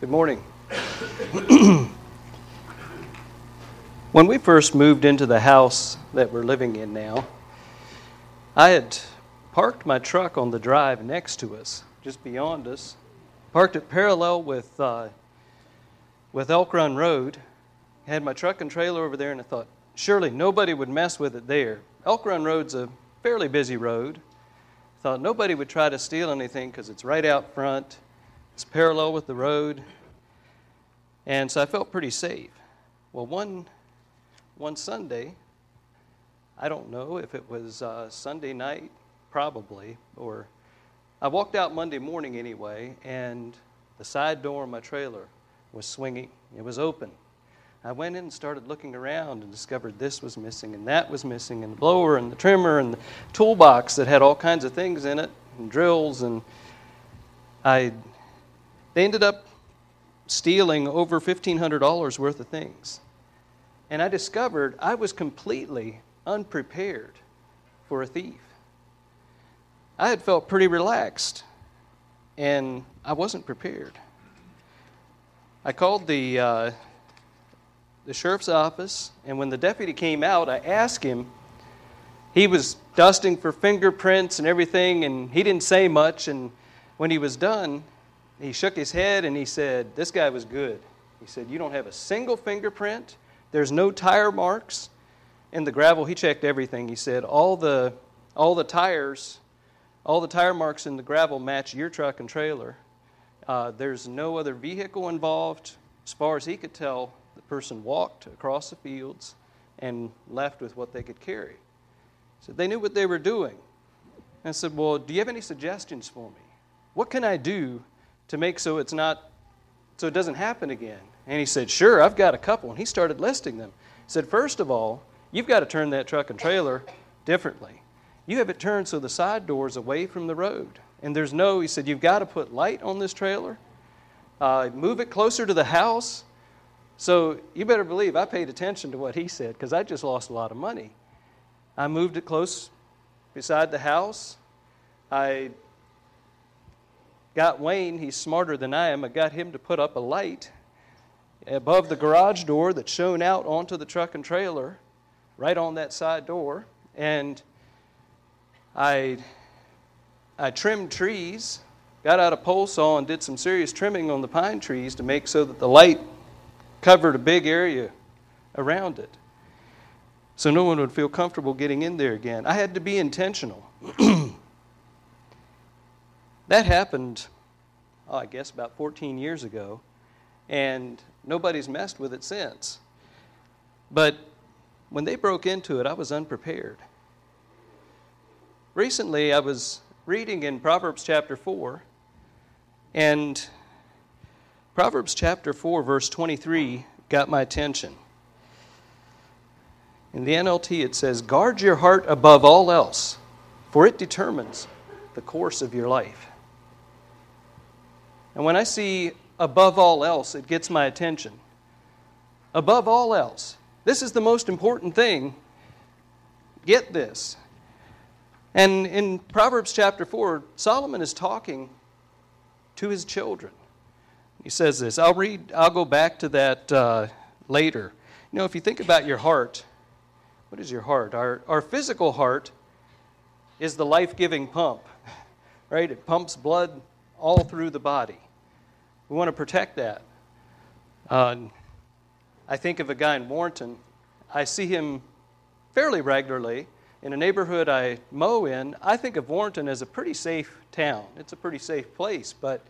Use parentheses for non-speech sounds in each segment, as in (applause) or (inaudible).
Good morning. (clears throat) when we first moved into the house that we're living in now, I had parked my truck on the drive next to us, just beyond us, parked it parallel with, uh, with Elk Run Road, had my truck and trailer over there, and I thought, surely nobody would mess with it there. Elk Run Road's a fairly busy road. I thought nobody would try to steal anything because it's right out front it's parallel with the road. And so I felt pretty safe. Well, one, one Sunday, I don't know if it was uh, Sunday night, probably, or I walked out Monday morning anyway, and the side door of my trailer was swinging. It was open. I went in and started looking around and discovered this was missing and that was missing, and the blower and the trimmer and the toolbox that had all kinds of things in it, and drills. And I they ended up stealing over $1,500 worth of things. And I discovered I was completely unprepared for a thief. I had felt pretty relaxed, and I wasn't prepared. I called the, uh, the sheriff's office, and when the deputy came out, I asked him. He was dusting for fingerprints and everything, and he didn't say much. And when he was done, he shook his head and he said, This guy was good. He said, You don't have a single fingerprint, there's no tire marks. In the gravel, he checked everything. He said, All the, all the tires, all the tire marks in the gravel match your truck and trailer. Uh, there's no other vehicle involved. As far as he could tell, the person walked across the fields and left with what they could carry. So they knew what they were doing. I said, Well, do you have any suggestions for me? What can I do to make so it's not so it doesn't happen again. And he said, Sure, I've got a couple. And he started listing them. He said, First of all, you've got to turn that truck and trailer differently. You have it turned so the side door's away from the road. And there's no, he said, You've got to put light on this trailer, uh, move it closer to the house. So you better believe I paid attention to what he said because I just lost a lot of money. I moved it close beside the house. I got Wayne, he's smarter than I am, I got him to put up a light above the garage door that shone out onto the truck and trailer, right on that side door. And I, I trimmed trees, got out a pole saw, and did some serious trimming on the pine trees to make so that the light covered a big area around it. So no one would feel comfortable getting in there again. I had to be intentional. (clears throat) That happened, oh, I guess, about 14 years ago, and nobody's messed with it since. But when they broke into it, I was unprepared. Recently, I was reading in Proverbs chapter 4, and Proverbs chapter 4, verse 23, got my attention. In the NLT, it says, Guard your heart above all else, for it determines the course of your life. And when I see above all else, it gets my attention. Above all else. This is the most important thing. Get this. And in Proverbs chapter 4, Solomon is talking to his children. He says this. I'll read, I'll go back to that uh, later. You know, if you think about your heart, what is your heart? Our, our physical heart is the life giving pump, (laughs) right? It pumps blood all through the body. We want to protect that. Uh, I think of a guy in Warrenton. I see him fairly regularly in a neighborhood I mow in. I think of Warrenton as a pretty safe town. It's a pretty safe place. But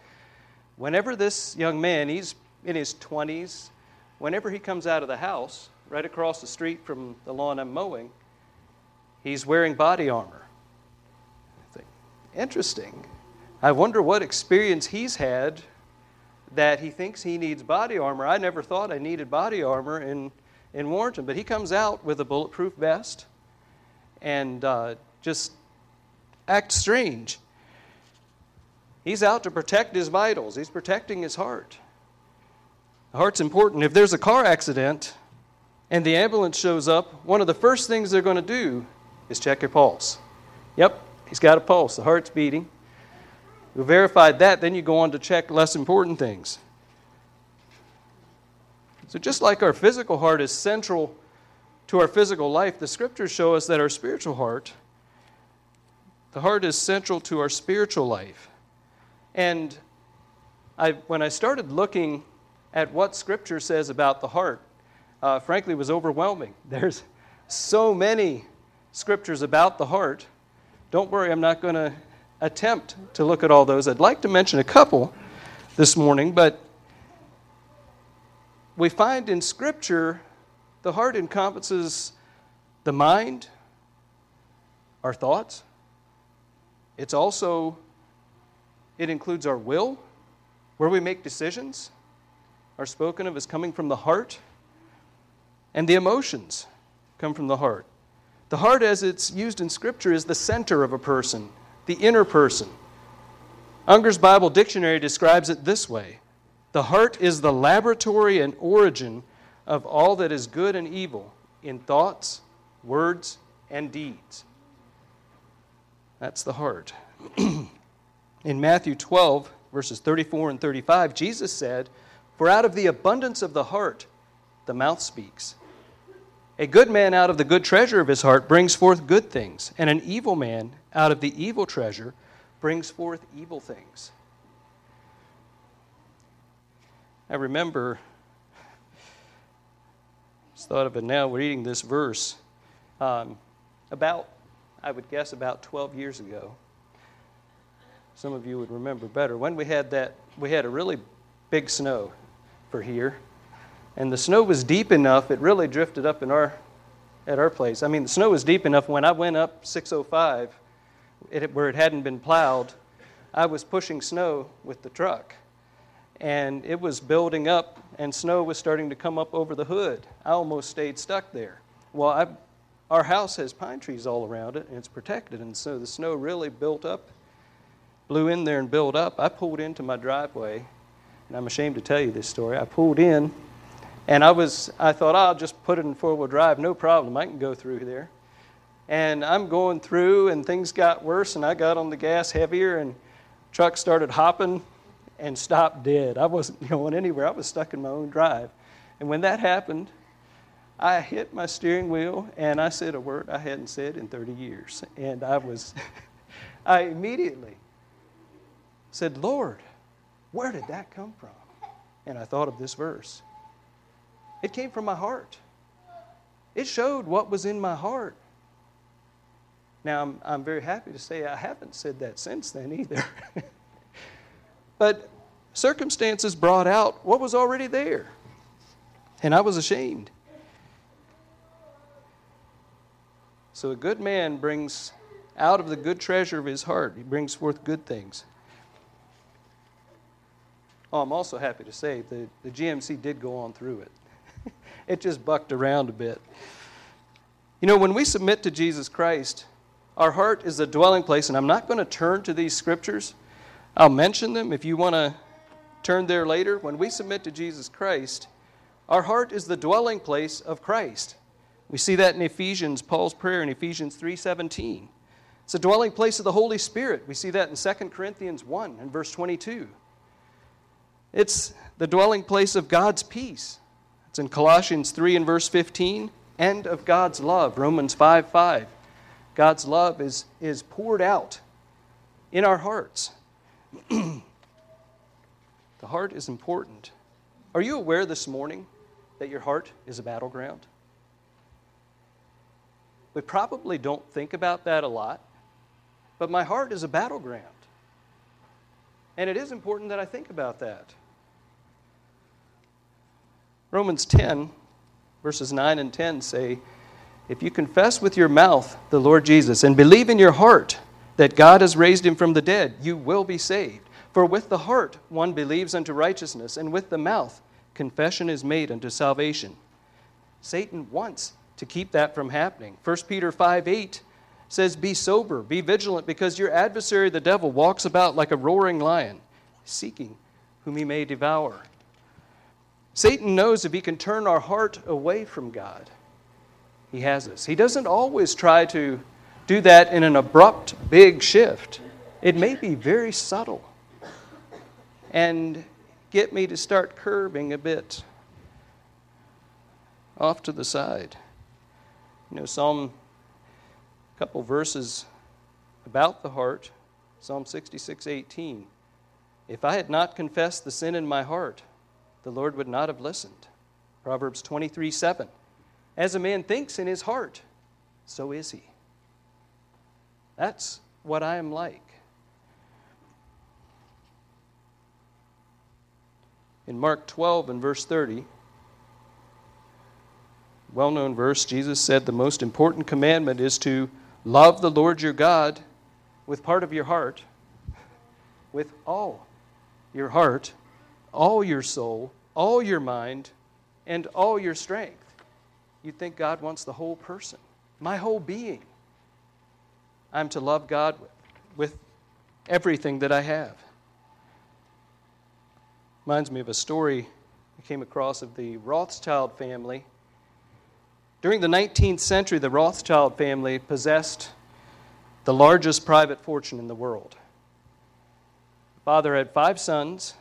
whenever this young man, he's in his 20s, whenever he comes out of the house, right across the street from the lawn I'm mowing, he's wearing body armor. I think, interesting. I wonder what experience he's had that he thinks he needs body armor. I never thought I needed body armor in, in Warrenton, but he comes out with a bulletproof vest and uh, just acts strange. He's out to protect his vitals, he's protecting his heart. The heart's important. If there's a car accident and the ambulance shows up, one of the first things they're going to do is check your pulse. Yep, he's got a pulse, the heart's beating. You verified that, then you go on to check less important things. So, just like our physical heart is central to our physical life, the scriptures show us that our spiritual heart, the heart is central to our spiritual life. And I, when I started looking at what scripture says about the heart, uh, frankly, was overwhelming. (laughs) There's so many scriptures about the heart. Don't worry, I'm not going to attempt to look at all those. I'd like to mention a couple this morning, but we find in Scripture the heart encompasses the mind, our thoughts. It's also, it includes our will, where we make decisions, are spoken of as coming from the heart, and the emotions come from the heart. The heart, as it's used in Scripture, is the center of a person, the inner person. Unger's Bible Dictionary describes it this way the heart is the laboratory and origin of all that is good and evil in thoughts, words, and deeds. That's the heart. (clears throat) in Matthew 12, verses 34 and 35, Jesus said, For out of the abundance of the heart, the mouth speaks. A good man out of the good treasure of his heart brings forth good things, and an evil man out of the evil treasure brings forth evil things. I remember, just thought of it now, reading this verse um, about, I would guess, about 12 years ago. Some of you would remember better. When we had that, we had a really big snow for here, and the snow was deep enough, it really drifted up in our, at our place. I mean, the snow was deep enough when I went up 605, it, where it hadn't been plowed, I was pushing snow with the truck and it was building up, and snow was starting to come up over the hood. I almost stayed stuck there. Well, I, our house has pine trees all around it, and it's protected, and so the snow really built up, blew in there and built up. I pulled into my driveway, and I'm ashamed to tell you this story. I pulled in, and I was, I thought, I'll just put it in four wheel drive, no problem. I can go through there. And I'm going through, and things got worse, and I got on the gas heavier, and truck started hopping and stopped dead. I wasn't (laughs) going anywhere. I was stuck in my own drive. And when that happened, I hit my steering wheel and I said a word I hadn't said in 30 years. And I was, (laughs) I immediately said, Lord, where did that come from? And I thought of this verse. It came from my heart. It showed what was in my heart. Now, I'm, I'm very happy to say I haven't said that since then either. (laughs) But circumstances brought out what was already there. And I was ashamed. So a good man brings out of the good treasure of his heart, he brings forth good things. Oh, I'm also happy to say the GMC did go on through it. (laughs) it just bucked around a bit. You know, when we submit to Jesus Christ, our heart is a dwelling place, and I'm not going to turn to these scriptures I'll mention them if you want to turn there later. When we submit to Jesus Christ, our heart is the dwelling place of Christ. We see that in Ephesians, Paul's prayer in Ephesians 3:17. It's a dwelling place of the Holy Spirit. We see that in 2 Corinthians 1 and verse 22. It's the dwelling place of God's peace. It's in Colossians 3 and verse 15, and of God's love, Romans 5 5. God's love is, is poured out in our hearts. (clears throat) the heart is important. Are you aware this morning that your heart is a battleground? We probably don't think about that a lot, but my heart is a battleground. And it is important that I think about that. Romans 10, verses 9 and 10 say, If you confess with your mouth the Lord Jesus and believe in your heart that God has raised him from the dead, you will be saved. For with the heart one believes unto righteousness, and with the mouth confession is made unto salvation. Satan wants to keep that from happening. 1 Peter 5 8 says, Be sober, be vigilant, because your adversary, the devil, walks about like a roaring lion, seeking whom he may devour. Satan knows if he can turn our heart away from God, he has us. He doesn't always try to do that in an abrupt, big shift. It may be very subtle and get me to start curbing a bit. off to the side. You know, Psalm, a couple verses about the heart, Psalm 66 18. If I had not confessed the sin in my heart, the Lord would not have listened. Proverbs 23 7. As a man thinks in his heart, so is he. That's what I am like. In Mark 12 and verse 30, well known verse, Jesus said the most important commandment is to love the Lord your God with part of your heart, with all your heart, all your soul, all your mind, and all your strength. You'd think God wants the whole person, my whole being. I'm to love God with, everything that I have. Reminds me of a story I came across of the Rothschild family. During the 19th century, the Rothschild family possessed the largest private fortune in the world. The father had five sons,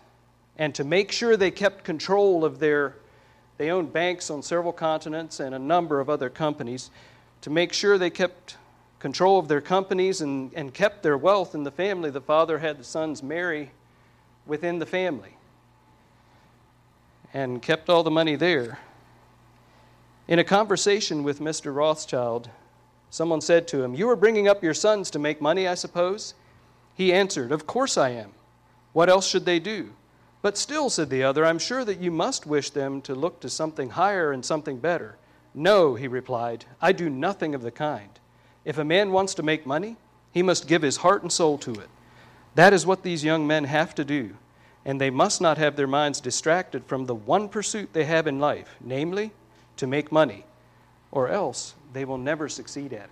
and to make sure they kept control of their, they owned banks on several continents and a number of other companies. To make sure they kept control of their companies and, and kept their wealth in the family, the father had the sons marry within the family and kept all the money there. In a conversation with Mr. Rothschild, someone said to him, You are bringing up your sons to make money, I suppose? He answered, Of course I am. What else should they do? But still, said the other, I'm sure that you must wish them to look to something higher and something better. No, he replied, I do nothing of the kind. If a man wants to make money, he must give his heart and soul to it. That is what these young men have to do, and they must not have their minds distracted from the one pursuit they have in life, namely, to make money, or else they will never succeed at it.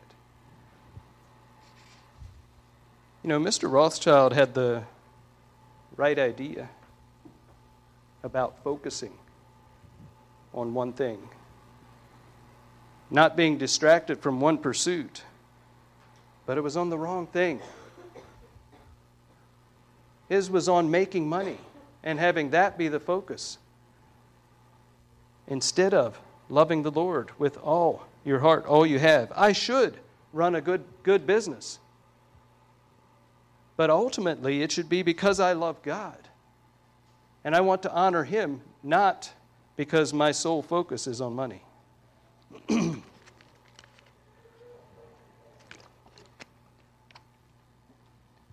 You know, Mr. Rothschild had the right idea about focusing on one thing, not being distracted from one pursuit but it was on the wrong thing. His was on making money and having that be the focus instead of loving the Lord with all your heart, all you have. I should run a good, good business. But ultimately, it should be because I love God. And I want to honor Him, not because my sole focus is on money. I'm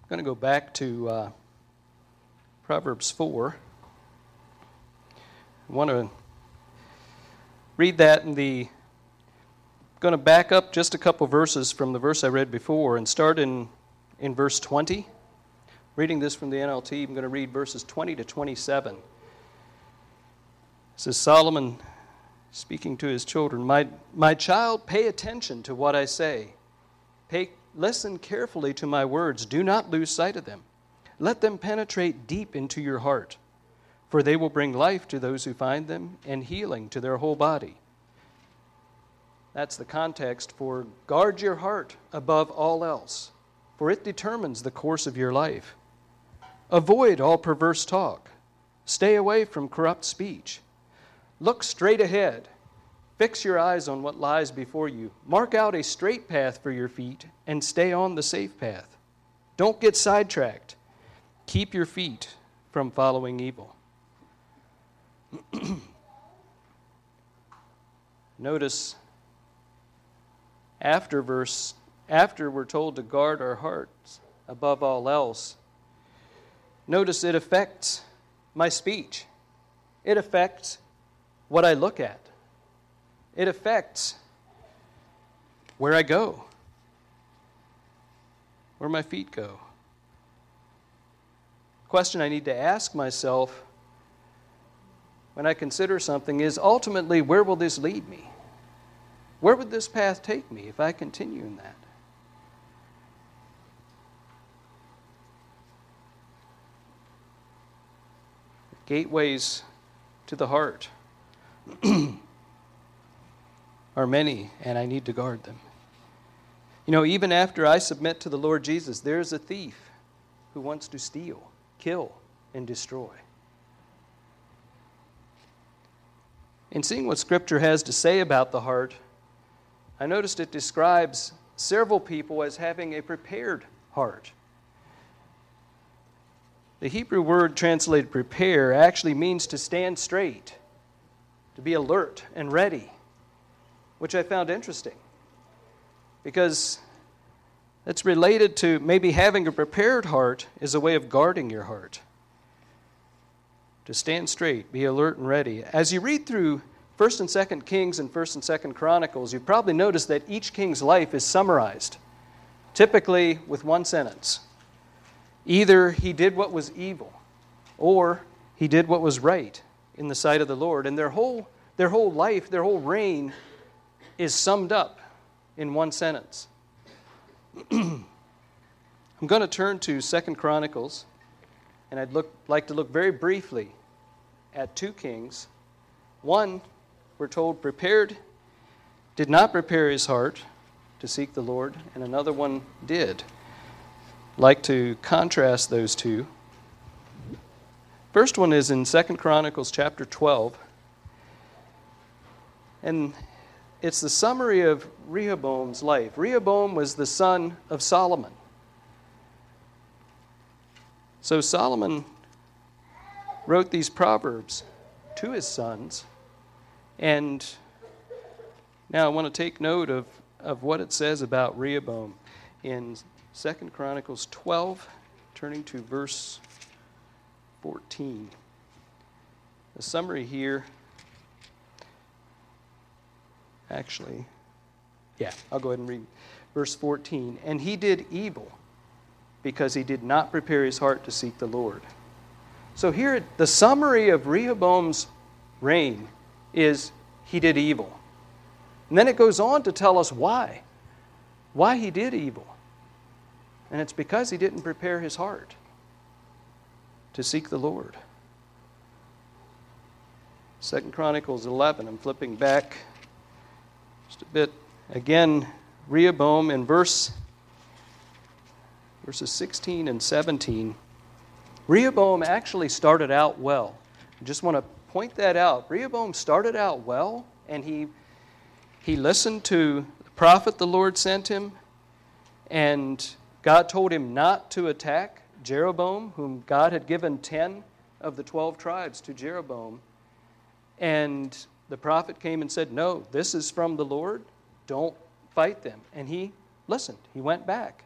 going to go back to uh, Proverbs 4. I want to read that in the. I'm going to back up just a couple verses from the verse I read before and start in, in verse 20. Reading this from the NLT, I'm going to read verses 20 to 27. It says Solomon speaking to his children, My, my child, pay attention to what I say. Pay Listen carefully to my words. Do not lose sight of them. Let them penetrate deep into your heart, for they will bring life to those who find them and healing to their whole body. That's the context for guard your heart above all else, for it determines the course of your life. Avoid all perverse talk. Stay away from corrupt speech. Look straight ahead Fix your eyes on what lies before you. Mark out a straight path for your feet and stay on the safe path. Don't get sidetracked. Keep your feet from following evil. (clears throat) Notice after verse after we're told to guard our hearts above all else. Notice it affects my speech. It affects what I look at it affects where I go, where my feet go. question I need to ask myself when I consider something is ultimately, where will this lead me? Where would this path take me if I continue in that? Gateways to the heart. (clears throat) are many, and I need to guard them. You know, even after I submit to the Lord Jesus, there's a thief who wants to steal, kill, and destroy. In seeing what Scripture has to say about the heart, I noticed it describes several people as having a prepared heart. The Hebrew word translated prepare actually means to stand straight, to be alert and ready, which I found interesting because it's related to maybe having a prepared heart is a way of guarding your heart. To stand straight, be alert and ready. As you read through 1st and 2nd Kings and 1st and 2nd Chronicles, you probably noticed that each king's life is summarized, typically with one sentence. Either he did what was evil, or he did what was right in the sight of the Lord. And their whole, their whole life, their whole reign is summed up in one sentence. (clears throat) I'm going to turn to Second Chronicles, and I'd look, like to look very briefly at two kings. One we're told, prepared, did not prepare his heart to seek the Lord, and another one did. Like to contrast those two. First one is in Second Chronicles chapter 12. And it's the summary of Rehoboam's life. Rehoboam was the son of Solomon. So Solomon wrote these proverbs to his sons and now I want to take note of, of what it says about Rehoboam in 2 Chronicles 12, turning to verse 14. The summary here, actually, yeah, I'll go ahead and read verse 14. And he did evil because he did not prepare his heart to seek the Lord. So here, the summary of Rehoboam's reign is he did evil. And then it goes on to tell us why. Why he did evil. And it's because he didn't prepare his heart to seek the Lord. Second Chronicles 11, I'm flipping back just a bit. Again, Rehoboam in verse verses 16 and 17. Rehoboam actually started out well. I just want to point that out. Rehoboam started out well, and he, he listened to the prophet the Lord sent him, and God told him not to attack Jeroboam, whom God had given 10 of the 12 tribes to Jeroboam. And the prophet came and said, No, this is from the Lord. Don't fight them. And he listened, he went back.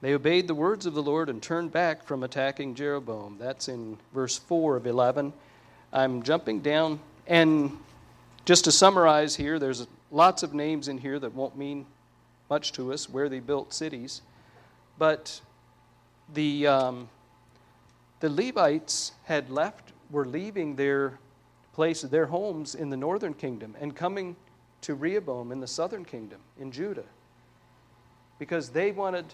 They obeyed the words of the Lord and turned back from attacking Jeroboam. That's in verse 4 of 11. I'm jumping down, and just to summarize here, there's lots of names in here that won't mean much to us where they built cities. But the, um, the Levites had left, were leaving their place, their homes in the northern kingdom and coming to Rehoboam in the southern kingdom in Judah because they wanted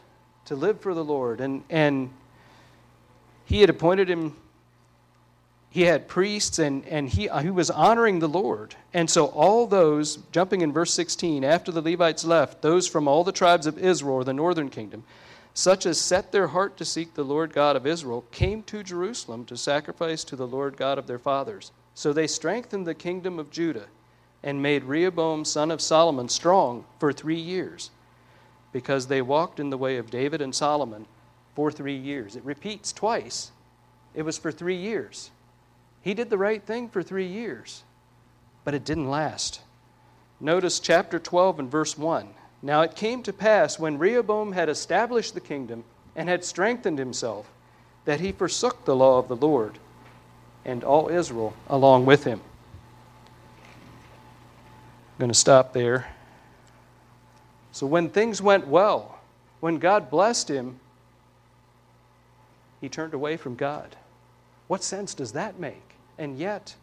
to live for the Lord. And, and he had appointed him, he had priests, and, and he, uh, he was honoring the Lord. And so, all those, jumping in verse 16, after the Levites left, those from all the tribes of Israel, or the northern kingdom, such as set their heart to seek the Lord God of Israel, came to Jerusalem to sacrifice to the Lord God of their fathers. So they strengthened the kingdom of Judah and made Rehoboam, son of Solomon, strong for three years because they walked in the way of David and Solomon for three years. It repeats twice. It was for three years. He did the right thing for three years, but it didn't last. Notice chapter 12 and verse 1. Now it came to pass when Rehoboam had established the kingdom and had strengthened himself that he forsook the law of the Lord and all Israel along with him. I'm going to stop there. So when things went well, when God blessed him, he turned away from God. What sense does that make? And yet,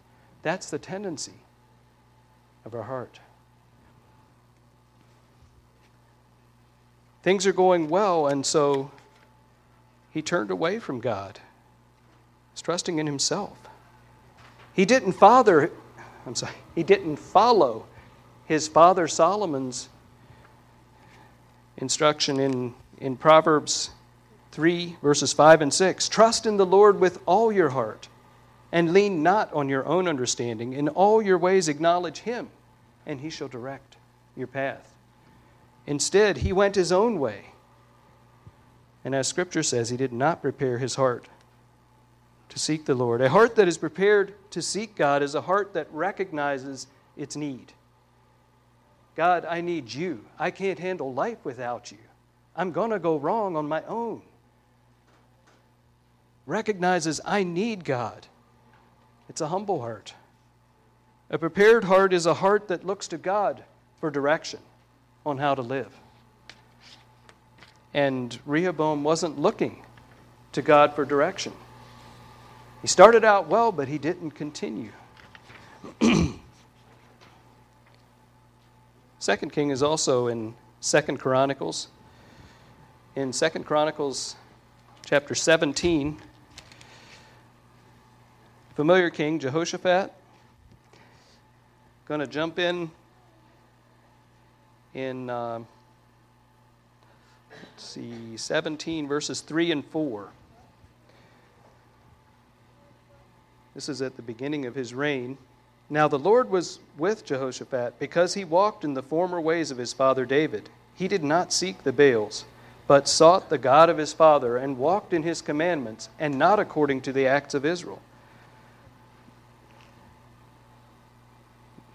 that's the tendency of our heart. Things are going well, and so he turned away from God. He's trusting in himself. He didn't father, I'm sorry, he didn't follow his father Solomon's instruction in, in Proverbs 3, verses 5 and 6. Trust in the Lord with all your heart, and lean not on your own understanding. In all your ways acknowledge him, and he shall direct your path. Instead, he went his own way. And as Scripture says, he did not prepare his heart to seek the Lord. A heart that is prepared to seek God is a heart that recognizes its need. God, I need you. I can't handle life without you. I'm going to go wrong on my own. Recognizes I need God. It's a humble heart. A prepared heart is a heart that looks to God for direction on how to live. And Rehoboam wasn't looking to God for direction. He started out well, but he didn't continue. (clears throat) Second King is also in Second Chronicles. In Second Chronicles chapter 17, familiar king Jehoshaphat. Going to jump in in uh, let's see 17 verses 3 and 4. This is at the beginning of his reign. Now the Lord was with Jehoshaphat because he walked in the former ways of his father David. He did not seek the Baals, but sought the God of his father and walked in his commandments and not according to the acts of Israel.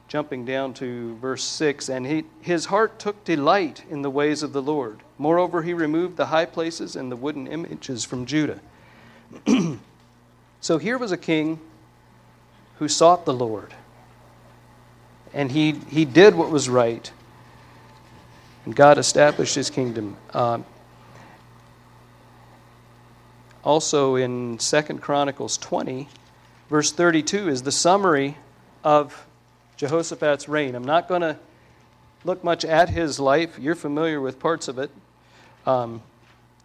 Jumping down to verse 6 and he, his heart took delight in the ways of the lord. Moreover he removed the high places and the wooden images from judah. (clears throat) So here was a king who sought the lord. And he, he did what was right. And god established his kingdom. Um, also in Second chronicles 20 verse 32 is the summary of Jehoshaphat's reign. I'm not going to look much at his life. You're familiar with parts of it. Um,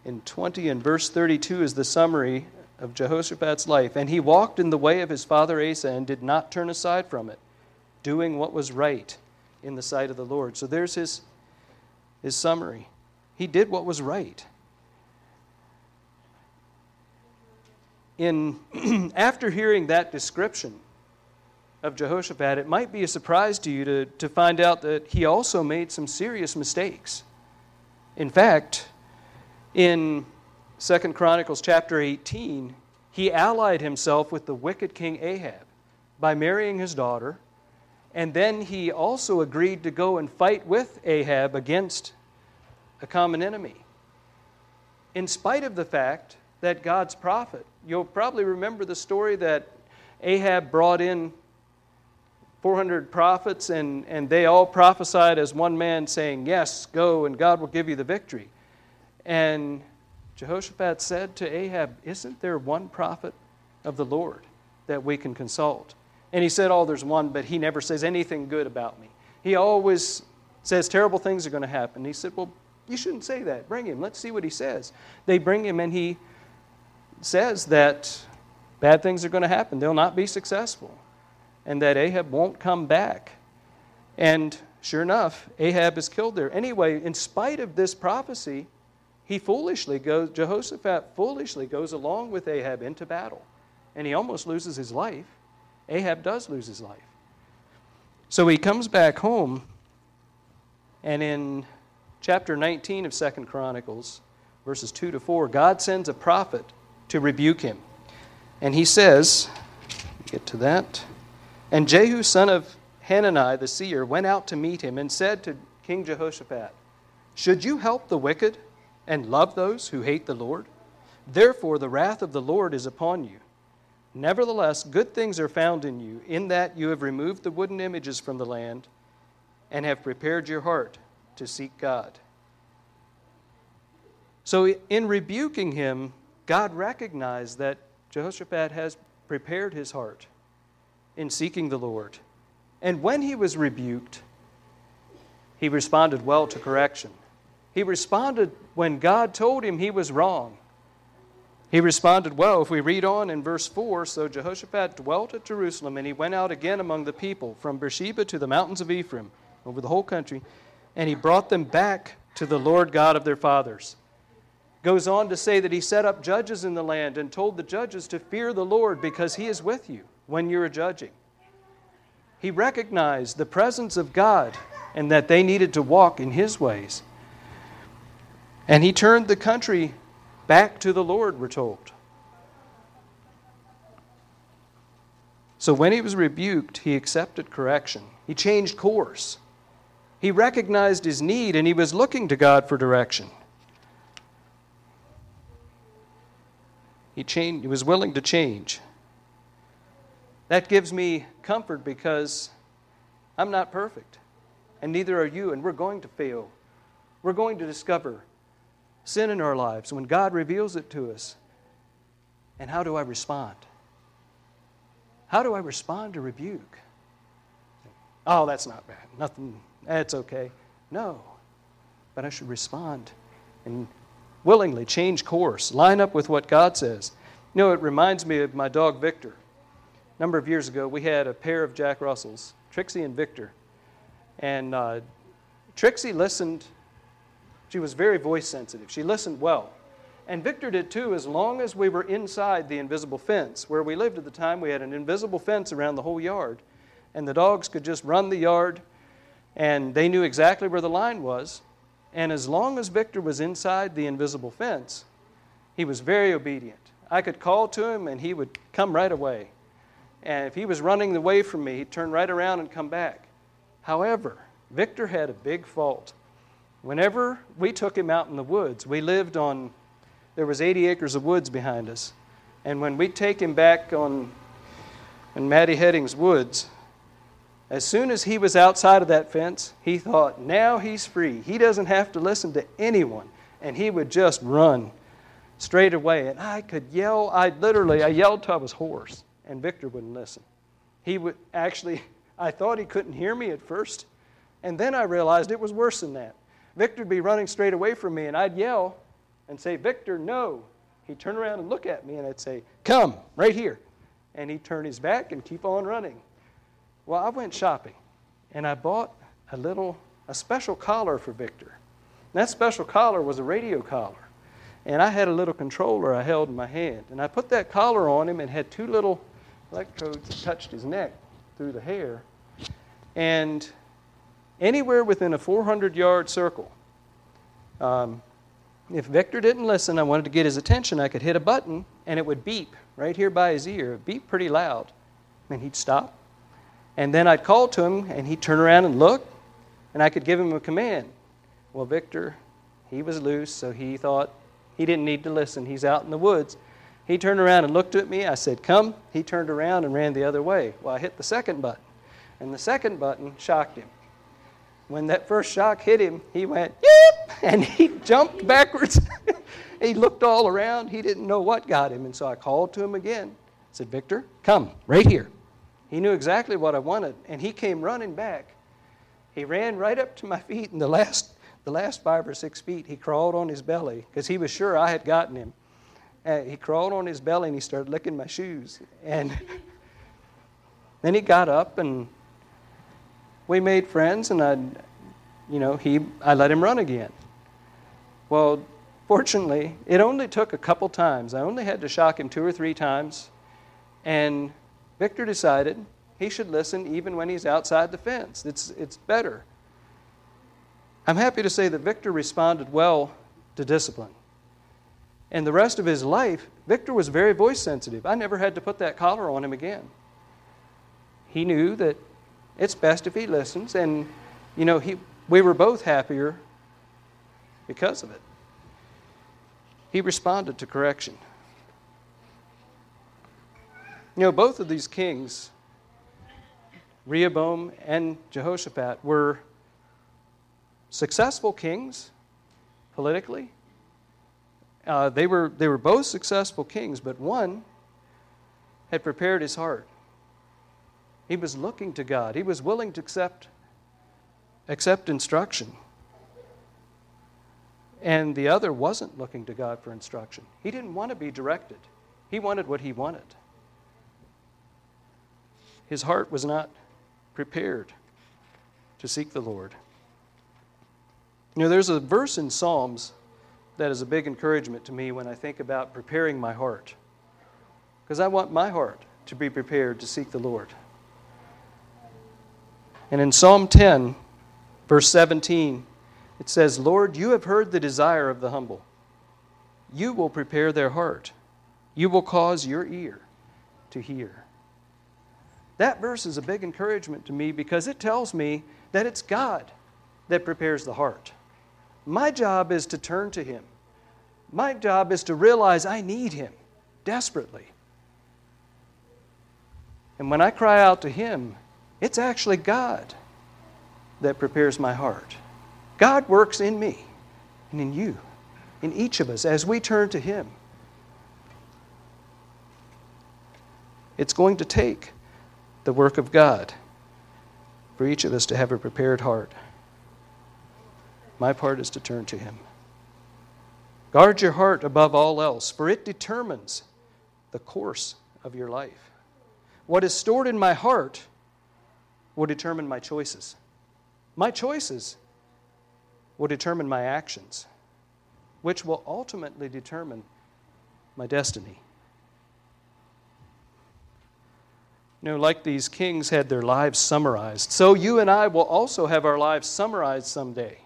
in 20 and verse 32 is the summary of Jehoshaphat's life. And he walked in the way of his father Asa and did not turn aside from it, doing what was right in the sight of the Lord. So there's his, his summary. He did what was right. In, (clears throat) after hearing that description, of Jehoshaphat, it might be a surprise to you to, to find out that he also made some serious mistakes. In fact, in 2 Chronicles chapter 18, he allied himself with the wicked king Ahab by marrying his daughter, and then he also agreed to go and fight with Ahab against a common enemy. In spite of the fact that God's prophet, you'll probably remember the story that Ahab brought in 400 prophets, and, and they all prophesied as one man, saying, Yes, go, and God will give you the victory. And Jehoshaphat said to Ahab, Isn't there one prophet of the Lord that we can consult? And he said, Oh, there's one, but he never says anything good about me. He always says terrible things are going to happen. He said, Well, you shouldn't say that. Bring him. Let's see what he says. They bring him, and he says that bad things are going to happen. They'll not be successful and that Ahab won't come back. And sure enough, Ahab is killed there. Anyway, in spite of this prophecy, he foolishly goes, Jehoshaphat foolishly goes along with Ahab into battle. And he almost loses his life. Ahab does lose his life. So he comes back home, and in chapter 19 of Second Chronicles, verses 2 to 4, God sends a prophet to rebuke him. And he says, get to that. And Jehu, son of Hanani the seer, went out to meet him and said to King Jehoshaphat, Should you help the wicked and love those who hate the Lord? Therefore, the wrath of the Lord is upon you. Nevertheless, good things are found in you, in that you have removed the wooden images from the land and have prepared your heart to seek God. So, in rebuking him, God recognized that Jehoshaphat has prepared his heart in seeking the Lord. And when he was rebuked, he responded well to correction. He responded when God told him he was wrong. He responded well. If we read on in verse 4 So Jehoshaphat dwelt at Jerusalem, and he went out again among the people, from Beersheba to the mountains of Ephraim, over the whole country, and he brought them back to the Lord God of their fathers. Goes on to say that he set up judges in the land and told the judges to fear the Lord because he is with you when you're judging. He recognized the presence of God and that they needed to walk in his ways. And he turned the country back to the Lord, we're told. So when he was rebuked, he accepted correction. He changed course. He recognized his need and he was looking to God for direction. He, changed, he was willing to change. That gives me comfort because I'm not perfect, and neither are you, and we're going to fail. We're going to discover sin in our lives when God reveals it to us. And how do I respond? How do I respond to rebuke? Oh, that's not bad. Nothing, that's okay. No. But I should respond and willingly change course, line up with what God says. You know, it reminds me of my dog Victor. Number of years ago, we had a pair of Jack Russells, Trixie and Victor. And uh, Trixie listened, she was very voice sensitive. She listened well. And Victor did too, as long as we were inside the invisible fence. Where we lived at the time, we had an invisible fence around the whole yard. And the dogs could just run the yard, and they knew exactly where the line was. And as long as Victor was inside the invisible fence, he was very obedient. I could call to him, and he would come right away. And if he was running away from me, he'd turn right around and come back. However, Victor had a big fault. Whenever we took him out in the woods, we lived on there was 80 acres of woods behind us. And when we take him back on in Matty Heading's woods, as soon as he was outside of that fence, he thought, now he's free. He doesn't have to listen to anyone. And he would just run straight away. And I could yell, I literally, I yelled till I was hoarse, and Victor wouldn't listen. He would actually, (laughs) I thought he couldn't hear me at first, and then I realized it was worse than that. Victor would be running straight away from me, and I'd yell, and say, Victor, no. He'd turn around and look at me, and I'd say, Come, right here. And he'd turn his back and keep on running. Well, I went shopping, and I bought a little, a special collar for Victor. And that special collar was a radio collar. And I had a little controller I held in my hand. And I put that collar on him and had two little electrodes that touched his neck through the hair. And anywhere within a 400 yard circle, um, if Victor didn't listen, I wanted to get his attention, I could hit a button and it would beep right here by his ear, beep pretty loud. And he'd stop. And then I'd call to him and he'd turn around and look and I could give him a command. Well, Victor, he was loose, so he thought he didn't need to listen. He's out in the woods. He turned around and looked at me. I said, Come. He turned around and ran the other way. Well, I hit the second button. And the second button shocked him. When that first shock hit him, he went, Yip! (laughs) And he jumped backwards. (laughs) he looked all around. He didn't know what got him. And so I called to him again. I said, Victor, come, right here. He knew exactly what I wanted. And he came running back. He ran right up to my feet, and the last, the last five or six feet, he crawled on his belly because he was sure I had gotten him. And he crawled on his belly and he started licking my shoes. And (laughs) then he got up and we made friends, and I, you know, he, I let him run again. Well, fortunately, it only took a couple times. I only had to shock him two or three times, and Victor decided he should listen even when he's outside the fence. It's, it's better. I'm happy to say that Victor responded well to discipline. And the rest of his life, Victor was very voice sensitive. I never had to put that collar on him again. He knew that it's best if he listens. And, you know, he, we were both happier because of it. He responded to correction. You know, both of these kings, Rehoboam and Jehoshaphat, were successful kings politically. Uh, they, were, they were both successful kings, but one had prepared his heart. He was looking to God. He was willing to accept, accept instruction. And the other wasn't looking to God for instruction. He didn't want to be directed, he wanted what he wanted. His heart was not prepared to seek the Lord. You know, there's a verse in Psalms that is a big encouragement to me when I think about preparing my heart. Because I want my heart to be prepared to seek the Lord. And in Psalm 10, verse 17, it says, Lord, you have heard the desire of the humble. You will prepare their heart. You will cause your ear to hear. That verse is a big encouragement to me because it tells me that it's God that prepares the heart. My job is to turn to Him. My job is to realize I need Him desperately. And when I cry out to Him, it's actually God that prepares my heart. God works in me and in you, in each of us, as we turn to Him. It's going to take the work of God for each of us to have a prepared heart. My part is to turn to Him. Guard your heart above all else, for it determines the course of your life. What is stored in my heart will determine my choices. My choices will determine my actions, which will ultimately determine my destiny. You know, like these kings had their lives summarized, so you and I will also have our lives summarized someday.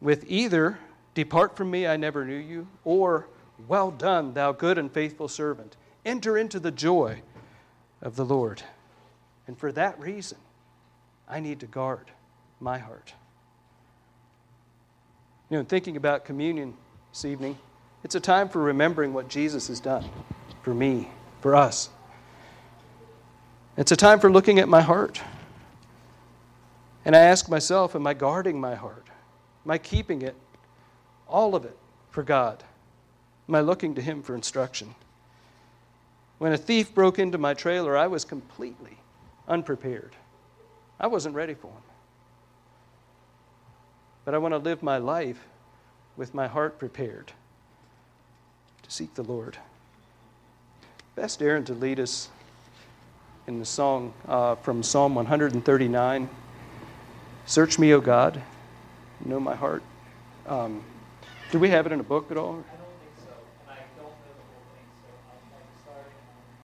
With either, Depart from me, I never knew you, or Well done, thou good and faithful servant. Enter into the joy of the Lord. And for that reason, I need to guard my heart. You know, in thinking about communion this evening, it's a time for remembering what Jesus has done for me for us. It's a time for looking at my heart. And I ask myself, am I guarding my heart? I keeping it, all of it, for God? Am I looking to Him for instruction? When a thief broke into my trailer, I was completely unprepared. I wasn't ready for him. But I want to live my life with my heart prepared to seek the Lord. Best Aaron to lead us in the song uh, from Psalm 139 Search me, O God, know my heart. Um, do we have it in a book at all?